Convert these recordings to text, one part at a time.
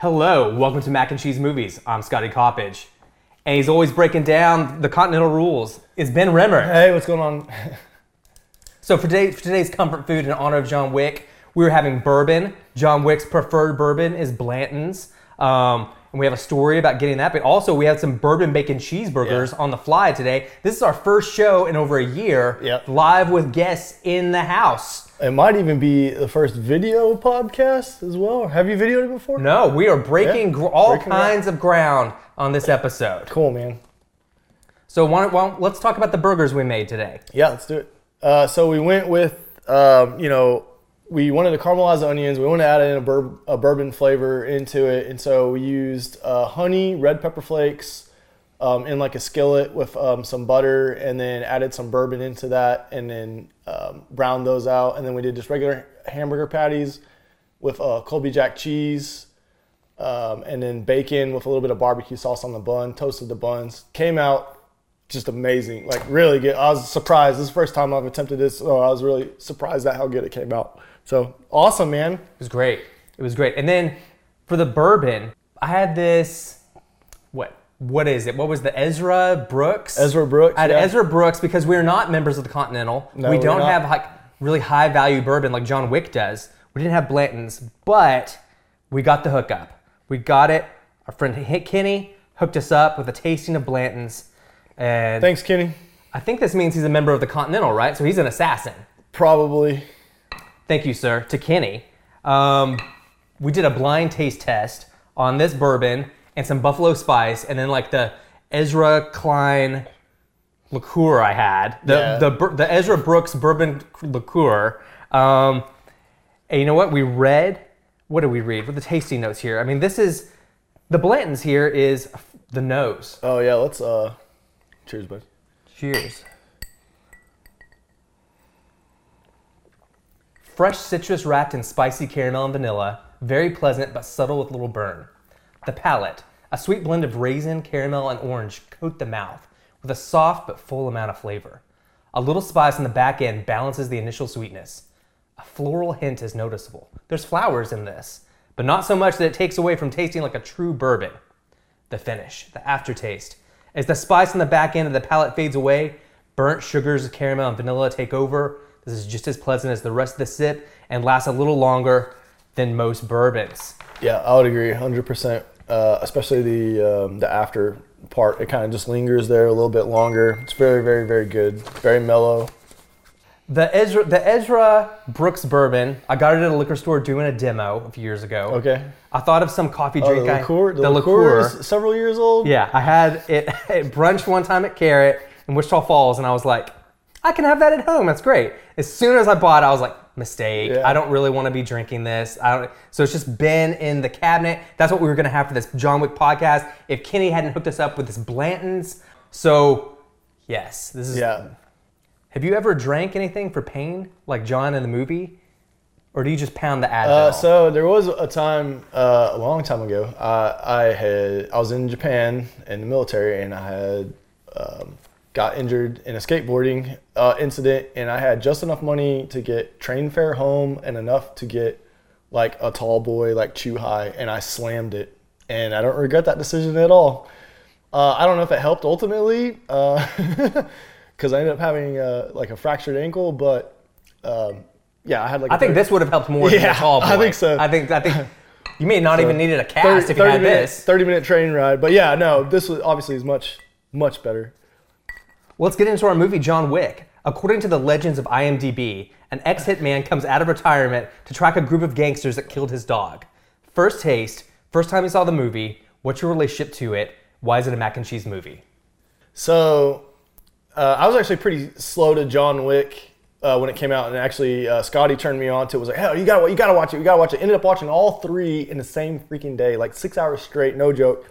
Hello, welcome to Mac and Cheese Movies. I'm Scotty Coppage. And he's always breaking down the continental rules. It's Ben Remmer. Hey, what's going on? So for, today, for today's comfort food in honor of John Wick, we were having bourbon. John Wick's preferred bourbon is Blanton's. Um, and we have a story about getting that, but also we had some bourbon bacon cheeseburgers Yeah. on the fly today. This is our first show in over a year, Yep. live with guests in the house. It might even be the first video podcast as well. Have you videoed it before? No, we are breaking Yeah, gr- all breaking ground. kinds of ground on this episode. Cool, man. So why don't, why let's talk about the burgers we made today. Yeah, let's do it. Uh, so we went with, um, you know, we wanted to caramelize the onions. We wanted to add in a, bur- a bourbon flavor into it, and so we used uh, honey, red pepper flakes, um, in like a skillet with um, some butter, and then added some bourbon into that, and then um, browned those out, and then we did just regular hamburger patties with uh, Colby Jack cheese, um, and then bacon with a little bit of barbecue sauce on the bun. Toasted the buns. Came out just amazing. Like really good. I was surprised. This is the first time I've attempted this, so I was really surprised at how good it came out. So awesome, man. It was great. It was great. And then for the bourbon, I had this. What? What is it? What was the Ezra Brooks? Ezra Brooks, I had yeah. Ezra Brooks because we're not members of the Continental. No, we don't have like really high value bourbon like John Wick does. We didn't have Blanton's, but we got the hookup. We got it. Our friend H- Kenny hooked us up with a tasting of Blanton's, and Thanks, Kenny. I think this means he's a member of the Continental, right? So he's an assassin. Probably. Thank you, sir, to Kenny. Um, we did a blind taste test on this bourbon and some Buffalo Spice, and then like the Ezra Klein liqueur I had, the Yeah. the bur- the Ezra Brooks bourbon liqueur. Um, and you know what? We read. What did we read? With the tasting notes here. I mean, this is the Blanton's here is the nose. Oh yeah. Let's uh. Cheers, bud. Cheers. Fresh citrus wrapped in spicy caramel and vanilla, very pleasant but subtle with little burn. The palate, a sweet blend of raisin, caramel, and orange coat the mouth with a soft but full amount of flavor. A little spice in the back end balances the initial sweetness. A floral hint is noticeable. There's flowers in this, but not so much that it takes away from tasting like a true bourbon the finish, the aftertaste. As the spice on the back end of the palate fades away, burnt sugars, caramel, and vanilla take over. This is just as pleasant as the rest of the sip and lasts a little longer than most bourbons. Yeah, I would agree, hundred percent. Uh, especially the um, the after part. It kind of just lingers there a little bit longer. It's very, very, very good. Very mellow. The Ezra, the Ezra Brooks bourbon, I got it at a liquor store doing a demo a few years ago. Okay. I thought of some coffee oh, drink. Oh, the. I- liqueur. The, the liqueur, liqueur. is several years old. Yeah, I had it at brunch one time at Carrot in Wichita Falls, and I was like, I can have that at home. That's great. As soon as I bought it, I was like, mistake. Yeah. I don't really want to be drinking this. I don't. So it's just been in the cabinet. That's what we were gonna have for this John Wick podcast. If Kenny hadn't hooked us up with this Blanton's, so yes, this is. Yeah. Have you ever drank anything for pain like John in the movie, or do you just pound the Advil? Uh, so there was a time uh, a long time ago. Uh, I had I was in Japan in the military, and I had um, got injured in a skateboarding uh, incident, and I had just enough money to get train fare home and enough to get like a tall boy like Chu-Hi, and I slammed it, and I don't regret that decision at all. Uh, I don't know if it helped ultimately, because I ended up having uh, like a fractured ankle, but. Um, yeah, I had like. I think this would have helped more than Yeah, a tall boy. I think so. I think I think you may not even needed a cast 30, if you had minute, this. 30 minute train ride. But yeah, no, this was obviously is much, much better. Let's get into our movie, John Wick. According to the legends of IMDb, an ex hitman comes out of retirement to track a group of gangsters that killed his dog. First taste, first time you saw the movie, what's your relationship to it? Why is it a mac and cheese movie? So uh, I was actually pretty slow to John Wick uh, when it came out, and actually uh, Scotty turned me on to it. Was like, hell, you gotta, you gotta watch it, you gotta watch it. Ended up watching all three in the same freaking day, like six hours straight, no joke.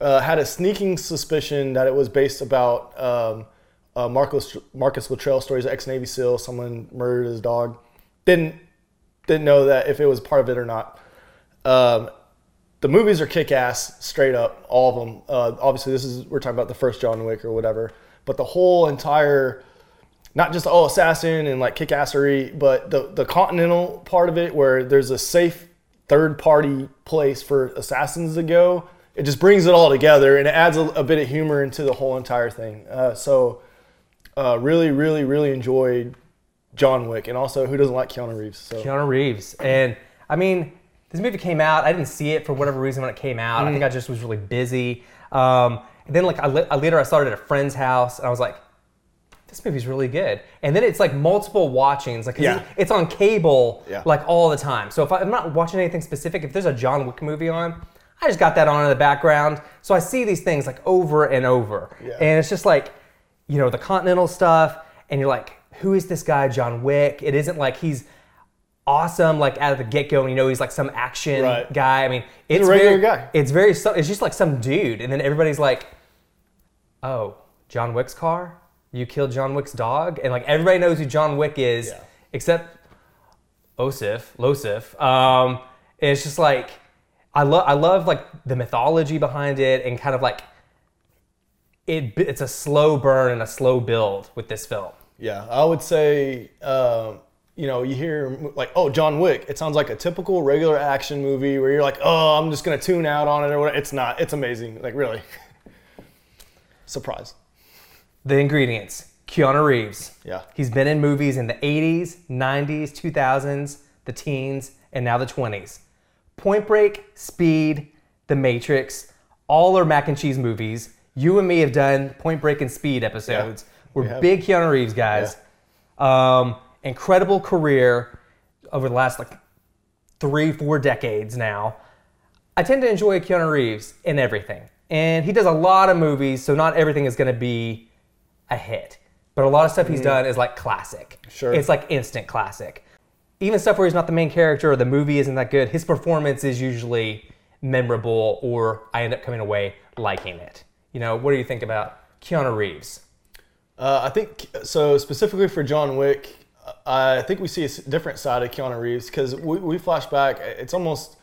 Uh, had a sneaking suspicion that it was based about um, uh, Marcus Marcus Luttrell stories, ex Navy SEAL, someone murdered his dog. Didn't didn't know that if it was part of it or not. Um, the movies are kick ass, straight up, all of them. Uh, obviously, this is we're talking about the first John Wick or whatever, but the whole entire, not just oh assassin and like kick assery, but the the continental part of it where there's a safe third party place for assassins to go. It just brings it all together and it adds a, a bit of humor into the whole entire thing. Uh, so, uh, really, really, really enjoyed John Wick, and also who doesn't like Keanu Reeves? So Keanu Reeves. And I mean, this movie came out. I didn't see it for whatever reason when it came out. I think Mm. I just was really busy. Um, then like I, I later I started at a friend's house and I was like, this movie's really good. And then it's like multiple watchings. Like Yeah. it's on cable Yeah. like all the time. So if I, I'm not watching anything specific, if there's a John Wick movie on, I just got that on in the background. So I see these things like over and over. Yeah. And it's just like, you know, the Continental stuff, and you're like, who is this guy, John Wick? It isn't like he's awesome like out of the get-go and you know he's like some action Right. guy i mean it's a regular very, guy. it's very it's just like some dude and then everybody's like oh john wick's car you killed john wick's dog and like everybody knows who john wick is Yeah. except osif losif um and it's just like i love i love like the mythology behind it and kind of like it it's a slow burn and a slow build with this film Yeah, I would say, um, you know, you hear like, oh, John Wick. It sounds like a typical regular action movie where you're like, oh, I'm just gonna tune out on it or whatever. It's not. It's amazing. Like really, surprise. The ingredients Keanu Reeves. Yeah. He's been in movies in the 80s, 90s, 2000s, the teens, and now the 20s. Point Break, Speed, The Matrix, all are mac and cheese movies. You and me have done Point Break and Speed episodes. we We're big Keanu Reeves guys. Um, incredible career over the last like three, four decades now. I tend to enjoy Keanu Reeves in everything. And he does a lot of movies, so not everything is going to be a hit. But a lot of stuff he's done is like classic. Mm. Sure. It's like instant classic. Even stuff where he's not the main character or the movie isn't that good, his performance is usually memorable or I end up coming away liking it. You know, what do you think about Keanu Reeves? Uh, I think so. Specifically for John Wick, I think we see a different side of Keanu Reeves because we, we flash back. It's almost.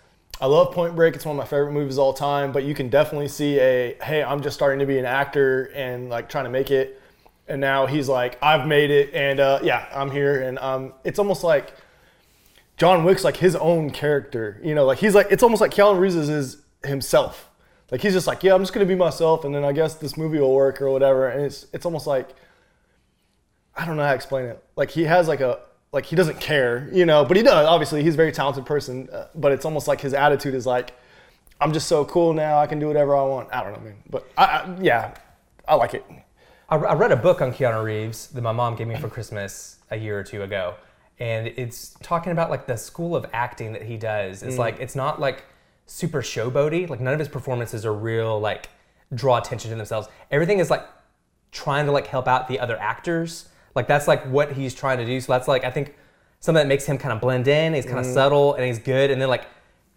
I love Point Break. It's one of my favorite movies all time. But you can definitely see a hey, I'm just starting to be an actor and like trying to make it. And now he's like, I've made it, and uh, yeah, I'm here. And um, it's almost like John Wick's like his own character. You know, like he's like it's almost like Keanu Reeves is himself. Like he's just like, yeah, I'm just gonna be myself, and then I guess this movie will work or whatever. And it's it's almost like I don't know how to explain it. Like he has like a like he doesn't care, you know, but he does. Obviously, he's a very talented person, uh, but it's almost like his attitude is like, I'm just so cool now. I can do whatever I want. I don't know, man. But I, I yeah, I like it. I, I read a book on Keanu Reeves that my mom gave me for Christmas a year or two ago, and it's talking about like the school of acting that he does. It's like it's not like super showboaty. Like none of his performances are real like draw attention to themselves. Everything is like trying to like help out the other actors. Like that's like what he's trying to do. So that's like I think something that makes him kind of blend in. He's kind of subtle and he's good, and then like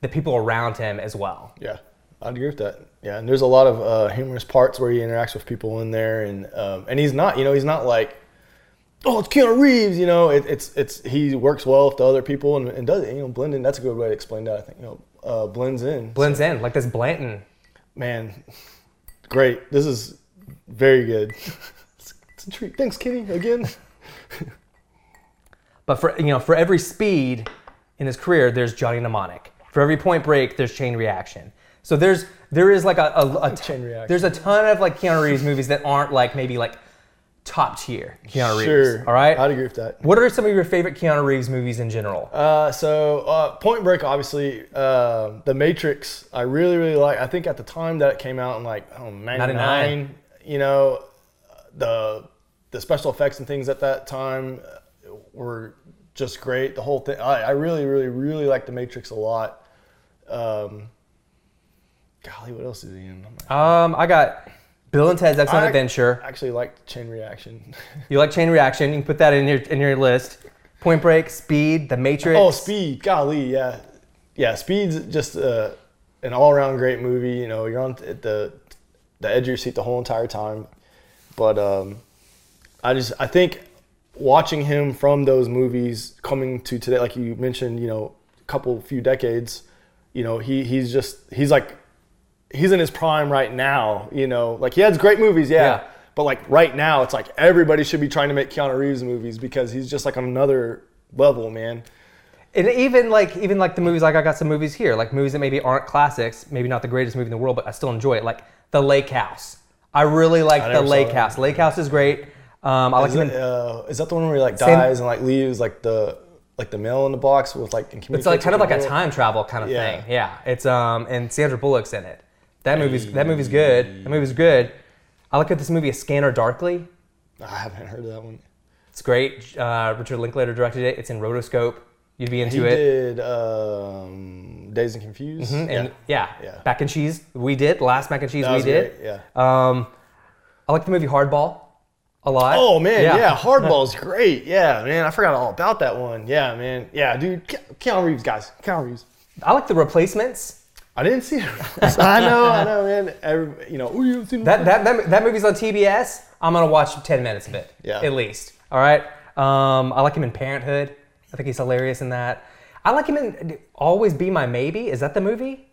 the people around him as well. Yeah, I'd agree with that. Yeah, and there's a lot of uh, humorous parts where he interacts with people in there, and um, and he's not, you know, he's not like, oh, it's Keanu Reeves, you know. It, it's it's he works well with the other people and, and does it, you know, blend in. That's a good way to explain that. I think, you know, uh, blends in. Blends in like this Blanton. Man, great. This is very good. A treat. Thanks, Kitty, again. But for you know, for every speed in his career, there's Johnny Mnemonic. For every point break, there's chain reaction. So there's there is like a, a, a Chain Reaction. there's a ton of like Keanu Reeves movies that aren't like maybe like top tier Keanu Reeves. All right. I'd agree with that. What are some of your favorite Keanu Reeves movies in general? Uh, so uh, Point Break, obviously, uh, The Matrix. I really, really like. I think at the time that it came out in like oh, 99, 99. you know, the the special effects and things at that time uh, were just great. The whole thing. I, I really, really, really like The Matrix a lot. Um, golly, what else is he in? Um, I got Bill and Ted's Excellent I Adventure. Actually, like Chain Reaction. You like chain reaction? You can put that in your in your list. Point Break, Speed, The Matrix. Oh, Speed. Golly, yeah. Yeah, Speed's just uh, an all around great movie. You know, you're on th- the the edge of your seat the whole entire time. But um, I just I think watching him from those movies coming to today, like you mentioned, you know, a couple few decades, you know, he he's just he's like he's in his prime right now. You know, like he has great movies, yeah. Yeah. But like right now, it's like everybody should be trying to make Keanu Reeves movies because he's just like on another level, man. And even like even like the movies like I got some movies here, like movies that maybe aren't classics, maybe not the greatest movie in the world, but I still enjoy it. Like The Lake House. I really like I The Lake. House. Lake House is great. Um, I like Is, him it, in, uh, is that the one where he like Same- dies and like leaves like the like the mail in the box with like it's like kind of like a time travel kind of Yeah. thing. Yeah. It's um and Sandra Bullock's in it. That movie's that movie's good. That movie's good. I look at this movie, A Scanner Darkly. I haven't heard of that one. It's great. Uh, Richard Linklater directed it. It's in rotoscope. You'd be into He it. did um, Dazed and Confused. Mhm, And yeah. Yeah. mac and cheese. We did last mac and cheese That we was did. great, Yeah. Um, I like the movie Hardball a lot. Oh man, yeah, Hardball's great. Yeah, man, I forgot all about that one. Yeah, man, yeah, dude, Ke- Keanu Reeves, guys, Keanu Reeves. I like the replacements. I didn't see it. I know, I know, man. Every, you know, oh, you haven't seen That, that that that movie's on TBS. I'm gonna watch 10 minutes of it. Yeah. At least. All right. Um, I like him in Parenthood. I think he's hilarious in that. I like him in Always Be My Maybe. Is that the movie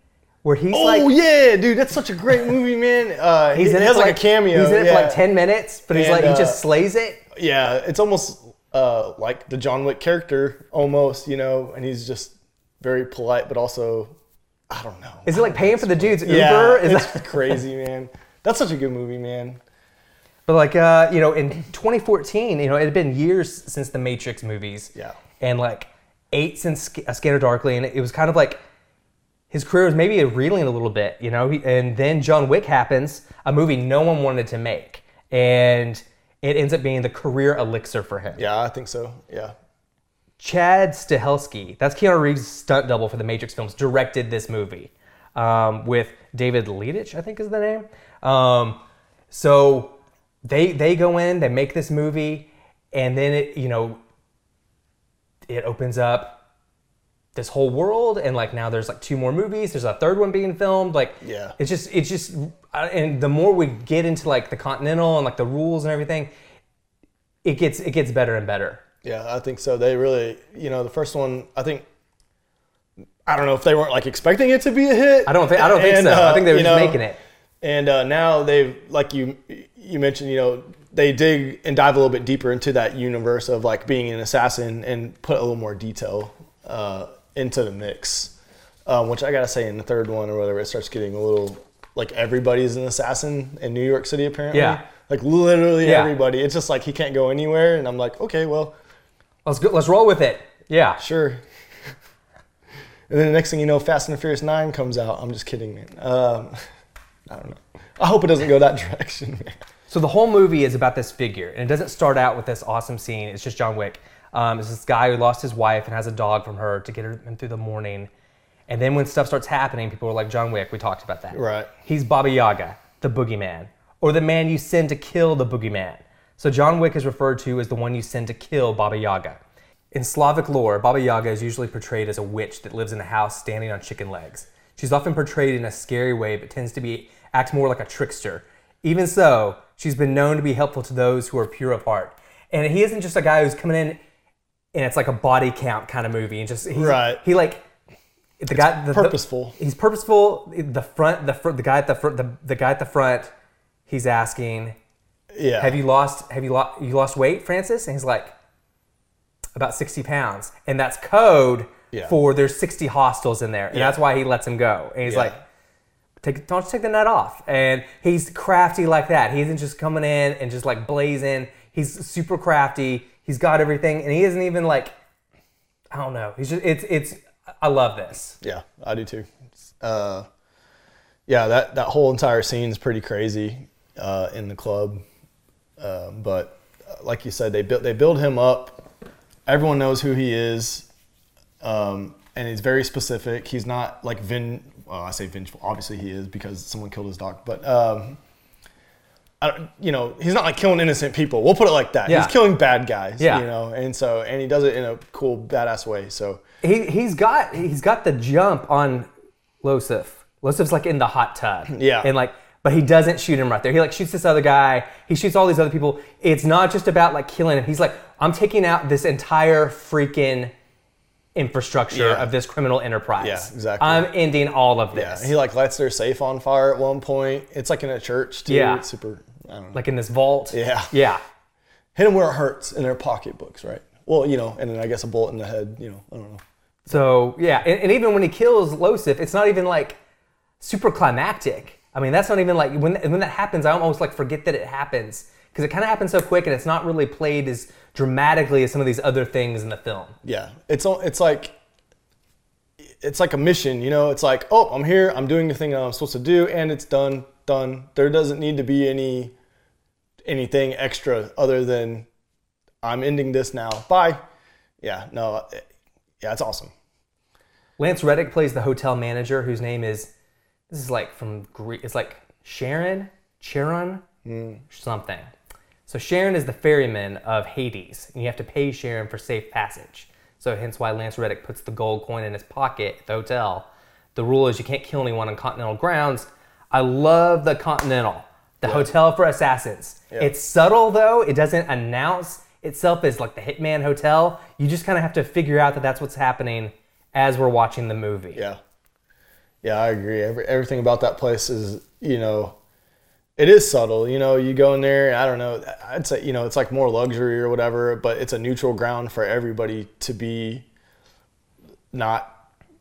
where he's Oh like yeah, dude, that's such a great movie, man. Uh, he's he, in he it has for like, a cameo. He's in it for like 10 minutes, but he's And, like he uh, just slays it. Yeah, it's almost uh, like the John Wick character, almost, you know, and he's just very polite, but also, I don't know. Is it like paying for the dude's Uber? yeah, Is it's that, crazy, man. That's such a good movie, man. but like uh, you know, in 2014, you know, it had been years since the Matrix movies. Yeah. And like eight since Sc- A Scanner Darkly, and it was kind of like his career was maybe reeling a little bit, you know. And then John Wick happens, a movie no one wanted to make, and it ends up being the career elixir for him. Yeah, I think so. Yeah. Chad Stahelski, that's Keanu Reeves' stunt double for the Matrix films, directed this movie um, with David Leitch, I think is the name. Um, so they they go in, they make this movie, and then it you know it opens up this whole world, and like now there's like two more movies. There's a third one being filmed. Like Yeah. it's just it's just uh, and the more we get into like the Continental and like the rules and everything, it gets it gets better and better. Yeah, I think so. They really, you know, the first one, I think, I don't know if they weren't like expecting it to be a hit. I don't think I don't think And, so. I uh, think they were just know, making it. And uh, now they've, like you, you mentioned, you know, they dig and dive a little bit deeper into that universe of like being an assassin and put a little more detail uh, into the mix. Um, which I gotta say, in the third one or whatever, it starts getting a little like everybody's an assassin in New York City apparently. Yeah. Like literally Yeah. everybody. It's just like he can't go anywhere, and I'm like, okay, well, Let's go. Let's roll with it. Yeah. Sure. and then the next thing you know, Fast and the Furious 9 comes out. I'm just kidding, man. Um, I don't know. I hope it doesn't go that direction, man. So the whole movie is about this figure, and it doesn't start out with this awesome scene. It's just John Wick. Um, it's this guy who lost his wife and has a dog from her to get her in through the morning. And then when stuff starts happening, people are like, John Wick, we talked about that. Right. He's Baba Yaga, the boogeyman, or the man you send to kill the boogeyman. So John Wick is referred to as the one you send to kill Baba Yaga. In Slavic lore, Baba Yaga is usually portrayed as a witch that lives in a house standing on chicken legs. She's often portrayed in a scary way, but tends to be act more like a trickster. Even so, she's been known to be helpful to those who are pure of heart. And he isn't just a guy who's coming in and it's like a body count kind of movie and just he's, Right. he like the guy the, the- purposeful. he's purposeful. The front, the fr- the guy at the front, the, the guy at the front, he's asking, Yeah. "Have you lost? Have you lost? You lost weight, Francis?" And he's like, "About sixty pounds," and that's code Yeah. for there's sixty hostiles in there, and Yeah. that's why he lets him go. And he's Yeah. like, "Take, don't take the net off." And he's crafty like that. He isn't just coming in and just like blazing. He's super crafty. He's got everything, and he isn't even like, I don't know. He's just it's it's. I love this. Yeah, I do too. Uh, yeah, that, that whole entire scene is pretty crazy uh, in the club. Um, but uh, like you said, they build they build him up. Everyone knows who he is, um, and he's very specific. He's not like vin. Well, I say vengeful. Obviously, he is because someone killed his dog. But um, you know, he's not like killing innocent people. We'll put it like that. Yeah. He's killing bad guys. Yeah. You know, and so and he does it in a cool, badass way. So He he's got he's got the jump on Losif. Losif's like in the hot tub. Yeah. And like but he doesn't shoot him right there. He like shoots this other guy. He shoots all these other people. It's not just about like killing him. He's like, I'm taking out this entire freaking infrastructure Yeah. of this criminal enterprise. Yeah, exactly. I'm ending all of this. Yeah, he like lights their safe on fire at one point. It's like in a church too. Yeah. It's super. Know. like in this vault. Yeah. Yeah. Hit them where it hurts in their pocketbooks, right? Well, you know, and then I guess a bullet in the head. You know, I don't know. So yeah, and, and even when he kills Losif, it's not even like super climactic. I mean, that's not even like when when that happens, I almost like forget that it happens because it kind of happens so quick and it's not really played as dramatically as some of these other things in the film. Yeah, it's it's like it's like a mission, you know. It's like, oh, I'm here, I'm doing the thing that I'm supposed to do, and it's done, done. There doesn't need to be any anything extra other than I'm ending this now. Bye. Yeah, no, it- yeah, it's awesome. Lance Reddick plays the hotel manager whose name is this is like from Greek. It's like Sharon, Charon, hmm. something. So Sharon is the ferryman of Hades, and you have to pay Sharon for safe passage. So hence why Lance Reddick puts the gold coin in his pocket at the hotel. The rule is you can't kill anyone on continental grounds. I love the Continental, the hotel for assassins. It's subtle though; it doesn't announce itself as like the Hitman Hotel. You just kind of have to figure out that that's what's happening as we're watching the movie. Yeah, yeah, I agree. Every, everything about that place is, you know, it is subtle. You know, you go in there. I don't know. I'd say, you know, it's like more luxury or whatever, but it's a neutral ground for everybody to be not,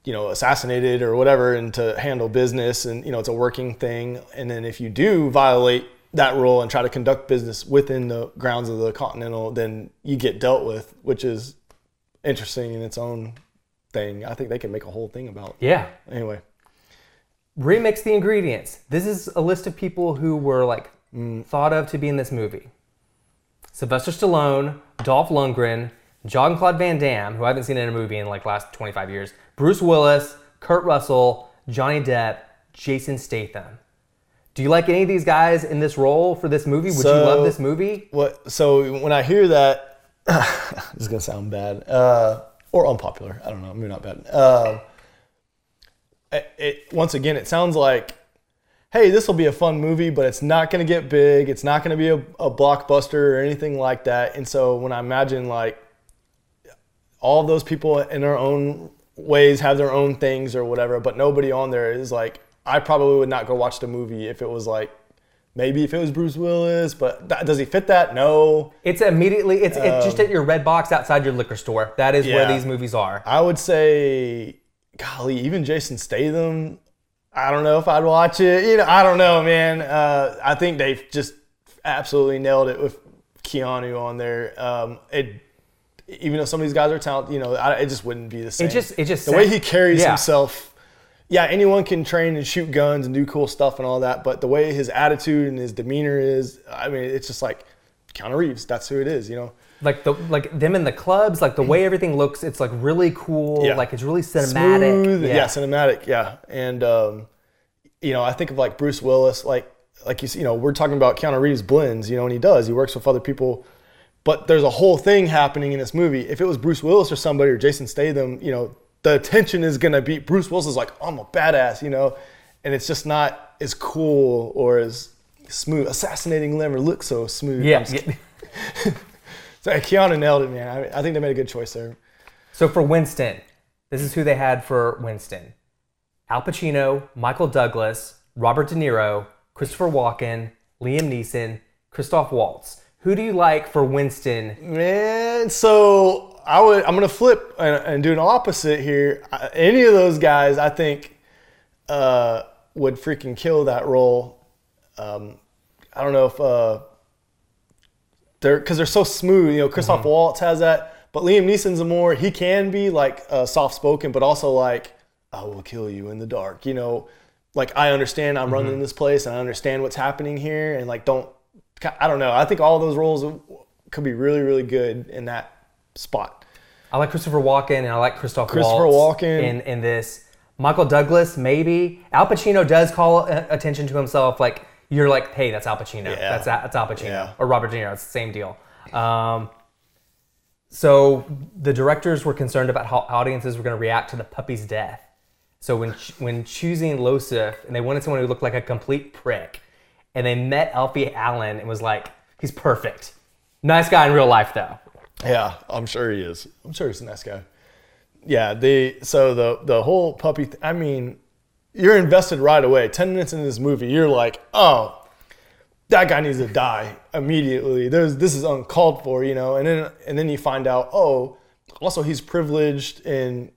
you know, assassinated or whatever, and to handle business. And you know, it's a working thing. And then if you do violate that rule and try to conduct business within the grounds of the Continental, then you get dealt with, which is interesting in its own thing. I think they can make a whole thing about. Yeah. Anyway. remix the ingredients. This is a list of people who were like Mm. thought of to be in this movie. Sylvester Stallone, Dolph Lundgren, John Claude Van Damme, who I haven't seen in a movie in like last 25 years, Bruce Willis, Kurt Russell, Johnny Depp, Jason Statham. Do you like any of these guys in this role for this movie? Would you love this movie? What? So when I hear that, this is gonna sound bad uh, or unpopular. I don't know. Maybe not bad. Uh, it, it once again, it sounds like, hey, this will be a fun movie, but it's not gonna get big. It's not gonna be a, a blockbuster or anything like that. And so when I imagine like all those people in their own ways have their own things or whatever, but nobody on there is like, I probably would not go watch the movie if it was like. Maybe if it was Bruce Willis, but that, does he fit that? No. It's immediately, it's, it's just at your red box outside your liquor store. That is where Um, these movies are. I would say, golly, even Jason Statham. I don't know if I'd watch it. You know, I don't know, man. Uh, I think they just absolutely nailed it with Keanu on there. Um, it, even though some of these guys are talented, you know, I, it just wouldn't be the same. It just- it just the way he carries yeah. himself. Yeah, anyone can train and shoot guns and do cool stuff and all that, but the way his attitude and his demeanor is, I mean, it's just like Keanu Reeves. That's who it is, you know. like the like them in the clubs, like the way everything looks, it's like really cool. Yeah. Like it's really cinematic. Smooth, yeah. cinematic, yeah. And um, you know, I think of like Bruce Willis, like like you see, you know, we're talking about Keanu Reeves blends, you know, and he does. He works with other people, but there's a whole thing happening in this movie. If it was Bruce Willis or somebody or Jason Statham, you know, the attention is gonna be Bruce Willis is like, I'm a badass, you know, and it's just not as cool or as smooth. Assassinating Lemmer looks so smooth. Yeah. Yeah. So Keanu nailed it, man. I, I think they made a good choice there. So for Winston, this is who they had for Winston: Al Pacino, Michael Douglas, Robert De Niro, Christopher Walken, Liam Neeson, Christoph Waltz. Who do you like for Winston? Man, so I would I'm gonna flip and, and do an opposite here. I- Any of those guys, I think, uh, would freaking kill that role. Um, I don't know if uh, they're because they're so smooth. You know, Christoph Waltz has that, but Liam Neeson's a more he can be like uh, soft spoken, but also like I will kill you in the dark. You know, like I understand I'm running this place and I understand what's happening here, and like don't I don't know. I think all those roles could be really really good in that spot. I like Christopher Walken and I like Christoph Christopher Waltz Walken. in in this. Michael Douglas, maybe. Al Pacino does call uh, attention to himself. Like you're like, hey, that's Al Pacino. Yeah. That's that's Al Pacino Yeah. or Robert De Niro. It's the same deal. Um, so the directors were concerned about how audiences were going to react to the puppy's death. So when when choosing Losif, and they wanted someone who looked like a complete prick, and they met Alfie Allen and was like, he's perfect. Nice guy in real life though. Yeah, I'm sure he is. I'm sure he's a nice guy. Yeah, the so the the whole puppy. Th- I mean, you're invested right away. Ten minutes into this movie, you're like, oh, that guy needs to die immediately. There's this is uncalled for, you know. And then and then you find out, oh, also he's privileged and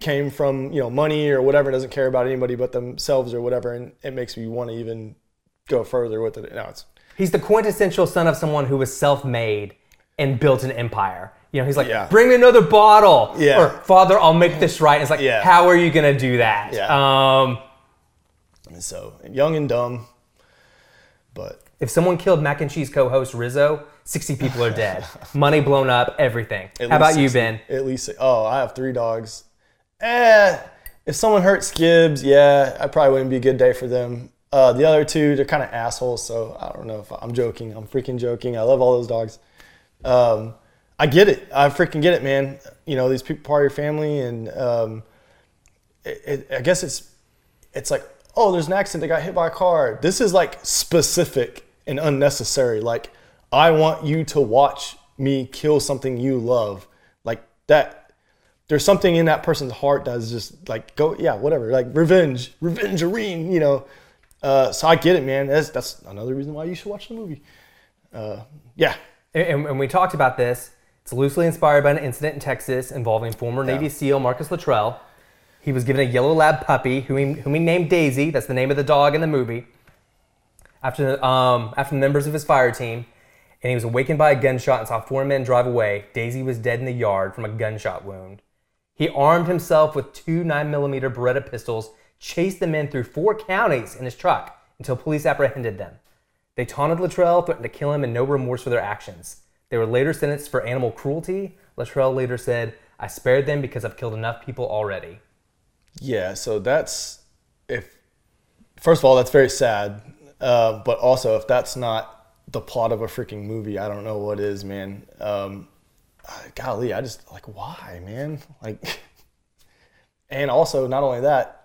came from you know money or whatever, doesn't care about anybody but themselves or whatever, and it makes me want to even go further with it. No, it's He's the quintessential son of someone who was self-made and built an empire. You know, he's like, Yeah. bring me another bottle. Yeah. Or Father, I'll make this right. And it's like, Yeah. how are you gonna do that? Yeah. Um, so young and dumb, but if someone killed Mac and Cheese co-host Rizzo, 60 people are dead. Money blown up, everything. at How about least you, 60 Ben? At least oh, I have three dogs. Eh, if someone hurt Skibbs, yeah, I probably wouldn't be a good day for them. Uh, the other two, they're kind of assholes, so I don't know if I'm joking. I'm freaking joking. I love all those dogs. Um, I get it. I freaking get it, man. You know, these people part of your family, and um, it, it, I guess it's it's like, oh, there's an accident. They got hit by a car. This is like specific and unnecessary. Like, I want you to watch me kill something you love. Like that. There's something in that person's heart that's just like, go, yeah, whatever. Like revenge, revenge, you know. Uh, so I get it, man. That's that's another reason why you should watch the movie. Uh, yeah, And, and we talked about this. It's loosely inspired by an incident in Texas involving former Navy SEAL Marcus Luttrell. He was given a yellow lab puppy, whom he, whom he named Daisy. That's the name of the dog in the movie. After, um, after the members of his fire team, and he was awakened by a gunshot and saw four men drive away. Daisy was dead in the yard from a gunshot wound. He armed himself with two 9mm Beretta pistols, chased the men through four counties in his truck until police apprehended them. They taunted Luttrell, threatened to kill him, and no remorse for their actions. They were later sentenced for animal cruelty. Luttrell later said, I spared them because I've killed enough people already. Yeah, so that's if first of all that's very sad, uh, but also if that's not the plot of a freaking movie, I don't know what is, man. Um, golly, I just like why, man? Like, and also not only that,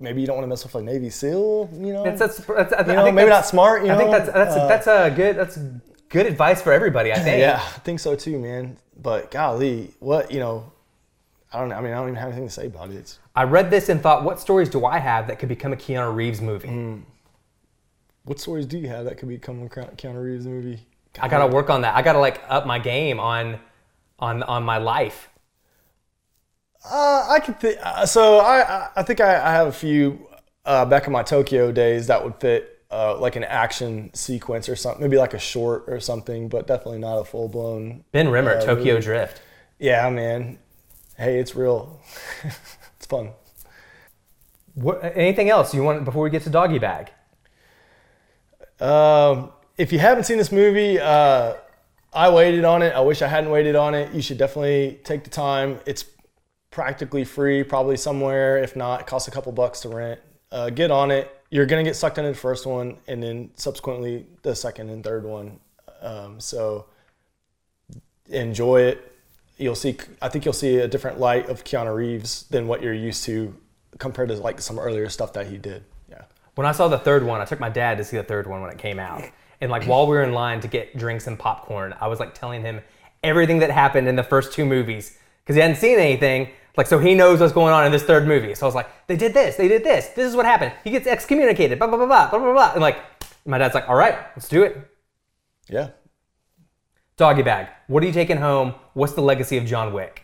maybe you don't want to mess with a Navy SEAL, you know? That's, that's, that's, I you know, think maybe that's- not smart. You know? I think that's that's Uh, that's a good that's good advice for everybody. I think. yeah, I think so too, man. But golly, what you know? I don't know. I mean, I don't even have anything to say about it. It's, I read this and thought, what stories do I have that could become a Keanu Reeves movie? Mm. what stories do you have that could become a Keanu Keanu Reeves movie? I gotta work on that. I gotta like up my game on on on my life. Uh, I could think. Uh, so I, I, think I, I have a few uh, back in my Tokyo days that would fit uh, like an action sequence or something, maybe like a short or something, but definitely not a full blown. Ben Rimmer, Uh, Tokyo movie. Drift. Yeah, man. Hey, it's real. it's fun. What, anything else you want before we get to Doggy Bag? Um, if you haven't seen this movie, uh, I waited on it. I wish I hadn't waited on it. You should definitely take the time. It's practically free, probably somewhere. If not, it costs a couple bucks to rent. Uh, get on it. You're gonna get sucked into the first one, and then subsequently the second and third one. Um, so enjoy it. You'll see. I think you'll see a different light of Keanu Reeves than what you're used to compared to like some earlier stuff that he did. Yeah. When I saw the third one, I took my dad to see the third one when it came out. And like while we were in line to get drinks and popcorn, I was like telling him everything that happened in the first two movies because he hadn't seen anything. Like so he knows what's going on in this third movie. So I was like, they did this, they did this, this is what happened. He gets excommunicated, blah blah blah blah blah blah blah. And like my dad's like, all right, let's do it. Yeah. Doggy bag. What are you taking home? What's the legacy of John Wick?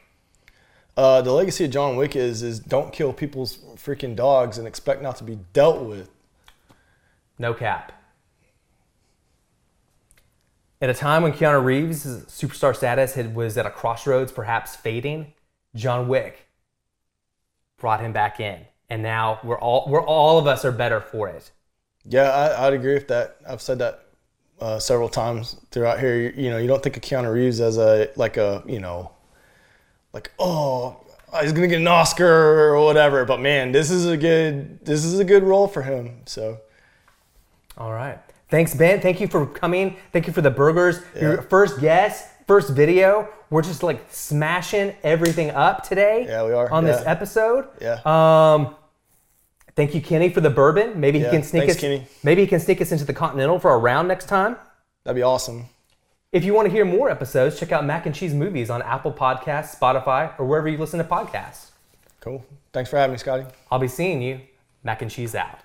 Uh, the legacy of John Wick is is don't kill people's freaking dogs and expect not to be dealt with. No cap. At a time when Keanu Reeves' superstar status had, was at a crossroads, perhaps fading, John Wick brought him back in, and now we're all we're all of us are better for it. Yeah, I, I'd agree with that. I've said that uh, several times throughout here. You, you know, you don't think of Keanu Reeves as a like a you know, like oh he's gonna get an Oscar or whatever. But man, this is a good this is a good role for him. So All right. Thanks, Ben. Thank you for coming. Thank you for the burgers. Your first guest, first video. We're just like smashing everything up today. Yeah, we are. on this episode. Yeah. Um, thank you, Kenny, for the bourbon. Maybe he can sneak thanks, us. Kenny. Maybe he can sneak us into the Continental for a round next time. that'd be awesome. If you want to hear more episodes, check out Mac and Cheese Movies on Apple Podcasts, Spotify, or wherever you listen to podcasts. Cool. Thanks for having me, Scotty. I'll be seeing you. Mac and Cheese out.